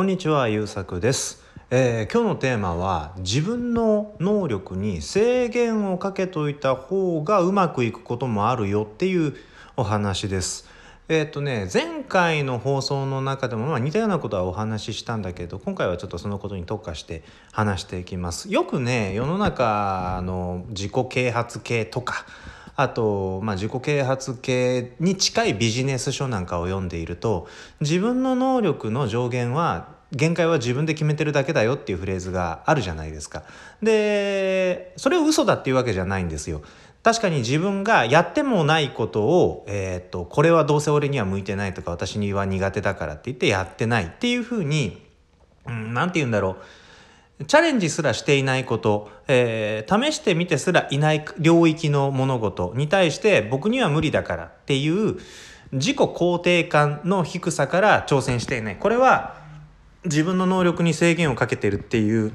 こんにちは、ゆうさくです、えー今日のテーマは自分の能力に制限をかけといた方がうまくいくこともあるよっていうお話です。えーっとね前回の放送の中でもまあ似たようなことはお話ししたんだけど今回はちょっとそのことに特化して話していきます。よくね世の中の自己啓発系とかあと、まあ、自己啓発系に近いビジネス書なんかを読んでいると自分の能力の上限は限界は自分で決めてるだけだよっていうフレーズがあるじゃないですか。でそれを嘘だっていうわけじゃないんですよ。確かに自分がやってもないことを、えー、とこれはどうせ俺には向いてないとか私には苦手だからって言ってやってないっていうふうに、うん、んて言うんだろうチャレンジすらしていないこと、えー試してみてすらいない領域の物事に対して僕には無理だからっていう自己肯定感の低さから挑戦していないこれは自分の能力に制限をかけてるっていう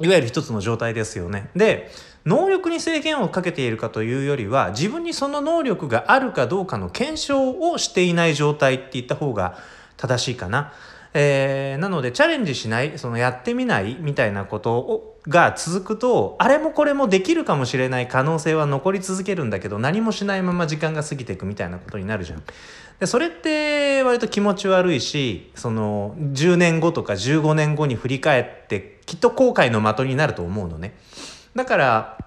いわゆる一つの状態ですよね。で能力に制限をかけているかというよりは自分にその能力があるかどうかの検証をしていない状態って言った方が正しいかな。えーなのでチャレンジしないそのやってみないみたいなことをが続くとあれもこれもできるかもしれない可能性は残り続けるんだけど何もしないまま時間が過ぎていくみたいなことになるじゃん。でそれって割と気持ち悪いしその10年後とか15年後に振り返ってきっと後悔の的になると思うのね。だから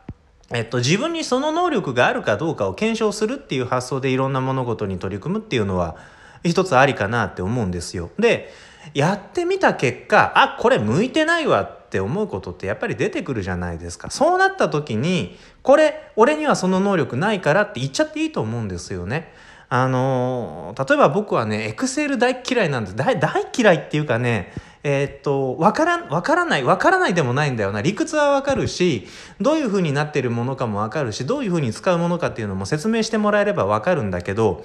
えっと、自分にその能力があるかどうかを検証するっていう発想でいろんな物事に取り組むっていうのは一つありかなって思うんですよ。でやってみた結果あこれ向いてないわって思うことってやっぱり出てくるじゃないですか。そうなった時にこれ俺にはその能力ないからって言っちゃっていいと思うんですよね。あの例えば僕はねエクセル大嫌いなんです大嫌いっていうかねえーっとわからんわからないわからないでもないんだよな理屈はわかるしどういう風になってるものかもわかるしどういう風に使うものかっていうのも説明してもらえればわかるんだけど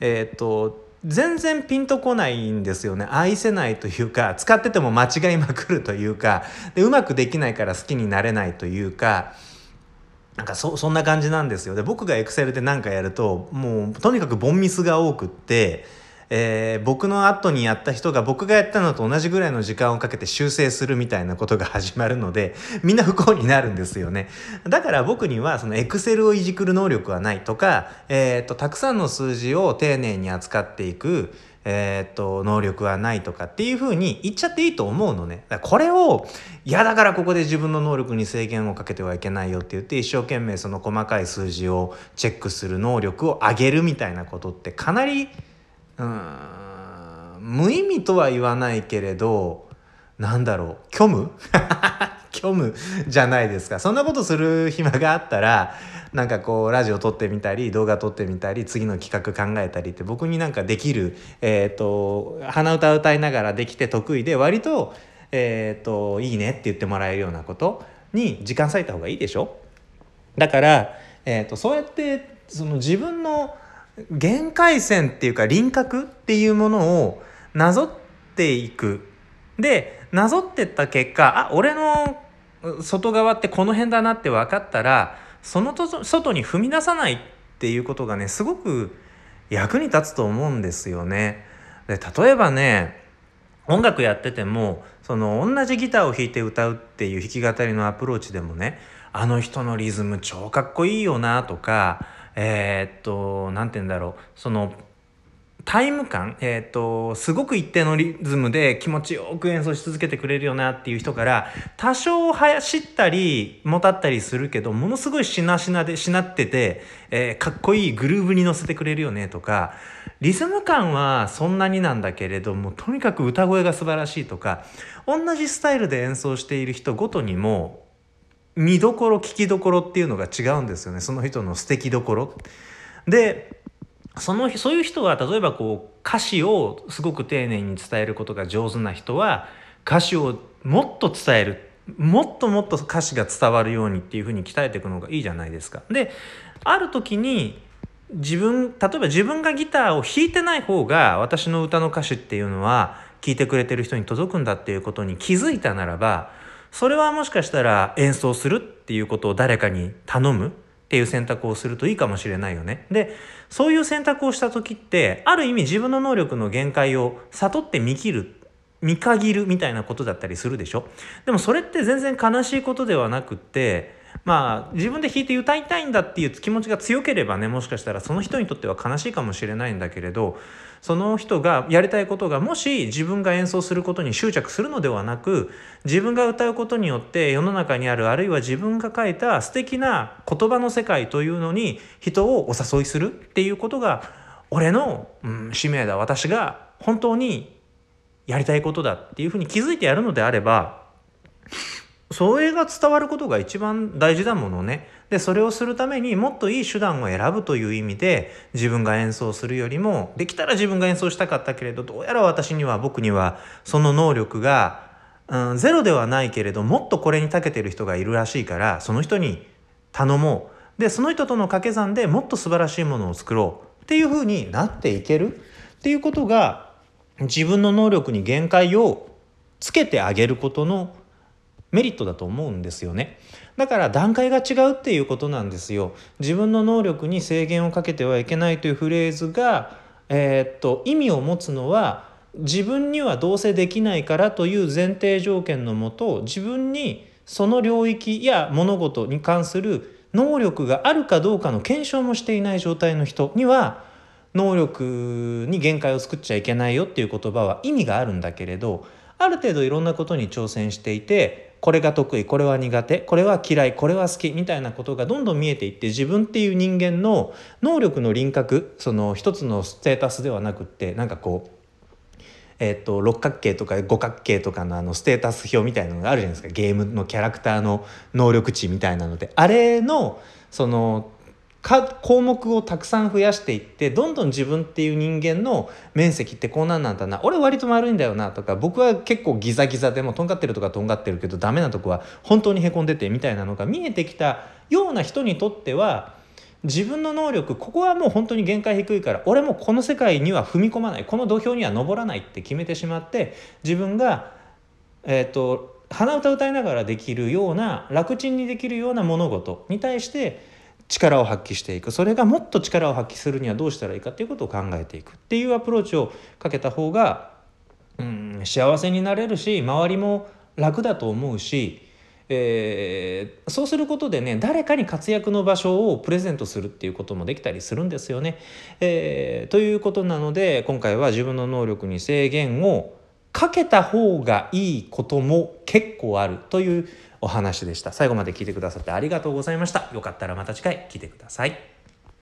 えーっと全然ピンとこないんですよね。愛せないというか使ってても間違いまくるというかでうまくできないから好きになれないというかなんかそそんな感じなんですよ。で僕がエクセルで何かやるともうとにかくボンミスが多くって、えー僕の後にやった人が僕がやったのと同じぐらいの時間をかけて修正するみたいなことが始まるので みんな不幸になるんですよねだから僕にはそのエクセルをいじくる能力はないとか、えー、とたくさんの数字を丁寧に扱っていくえー、と能力はないとかっていうふうに言っちゃっていいと思うのね。だからこれをいやだからここで自分の能力に制限をかけてはいけないよって言って一生懸命その細かい数字をチェックする能力を上げるみたいなことってかなりうん。無意味とは言わないけれどなんだろう虚無？虚無じゃないですか。そんなことする暇があったらなんかこうラジオ撮ってみたり動画撮ってみたり次の企画考えたりって僕になんかできるえっ、と鼻歌歌いながらできて得意で割とえっ、といいねって言ってもらえるようなことに時間割いた方がいいでしょ？だから、えー、とそうやってその自分の限界線っていうか輪郭っていうものをなぞっていくでなぞってった結果あ俺の外側ってこの辺だなって分かったらそのと外に踏み出さないっていうことがねすごく役に立つと思うんですよね。で例えばね音楽やっててもその同じギターを弾いて歌うっていう弾き語りのアプローチでもねあの人のリズム超かっこいいよなとかえーっと何て言うんだろう。そのタイム感、えーっとすごく一定のリズムで気持ちよく演奏し続けてくれるよなっていう人から多少走ったりもたったりするけどものすごいしなしなでしなってて、えーかっこいいグルーヴに乗せてくれるよねとかリズム感はそんなになんだけれどもとにかく歌声が素晴らしいとか同じスタイルで演奏している人ごとにも見どころ聞きどころっていうのが違うんですよねその人の素敵どころ。でそのそういう人は例えばこう歌詞をすごく丁寧に伝えることが上手な人は歌詞をもっと伝えるもっともっと歌詞が伝わるようにっていうふうに鍛えていくのがいいじゃないですか。である時に自分例えば自分がギターを弾いてない方が私の歌の歌詞っていうのは聴いてくれてる人に届くんだっていうことに気づいたならばそれはもしかしたら演奏するっていうことを誰かに頼むっていう選択をするといいかもしれないよね。でそういう選択をした時ってある意味自分の能力の限界を悟って見切る見限るみたいなことだったりするでしょ？でもそれって全然悲しいことではなくってまあ自分で弾いて歌いたいんだっていう気持ちが強ければねもしかしたらその人にとっては悲しいかもしれないんだけれどその人がやりたいことがもし自分が演奏することに執着するのではなく自分が歌うことによって世の中にあるあるいは自分が書いた素敵な言葉の世界というのに人をお誘いするっていうことが俺の、うん、使命だ。私が本当にやりたいことだっていうふうに気づいてやるのであればそれが伝わることが一番大事だものね。でそれをするためにもっといい手段を選ぶという意味で自分が演奏するよりもできたら自分が演奏したかったけれどどうやら私には僕にはその能力が、うん、ゼロではないけれどもっとこれに長けてる人がいるらしいからその人に頼もうでその人との掛け算でもっと素晴らしいものを作ろうっていうふうになっていけるっていうことが自分の能力に限界をつけてあげることのメリットだと思うんですよね。だから段階が違うっていうことなんですよ。自分の能力に制限をかけてはいけないというフレーズが、えー、っと意味を持つのは自分にはどうせできないからという前提条件のもと自分にその領域や物事に関する能力があるかどうかの検証もしていない状態の人には能力に限界を作っちゃいけないよっていう言葉は意味があるんだけれどある程度いろんなことに挑戦していてこれが得意これは苦手これは嫌いこれは好きみたいなことがどんどん見えていって自分っていう人間の能力の輪郭その一つのステータスではなくってなんかこうえーと、六角形とか五角形とかのあのステータス表みたいなのがあるじゃないですか。ゲームのキャラクターの能力値みたいなので。あれのそのか項目をたくさん増やしていってどんどん自分っていう人間の面積ってこうなんなんだな。俺割と丸いんだよなとか僕は結構ギザギザでもとんがってるとかとんがってるけどダメなとこは本当にへこんでてみたいなのが見えてきたような人にとっては自分の能力ここはもう本当に限界低いから俺もこの世界には踏み込まないこの土俵には登らないって決めてしまって自分がえっ、ー、と鼻歌歌いながらできるような楽ちんにできるような物事に対して力を発揮していくそれがもっと力を発揮するにはどうしたらいいかっていうことを考えていくっていうアプローチをかけた方が、うん、幸せになれるし周りも楽だと思うし、えー、そうすることでね誰かに活躍の場所をプレゼントするっていうこともできたりするんですよね。えー、ということなので今回は自分の能力に制限をかけた方がいいことも結構あるというお話でした。最後まで聞いてくださってありがとうございました。よかったらまた次回聞いてください。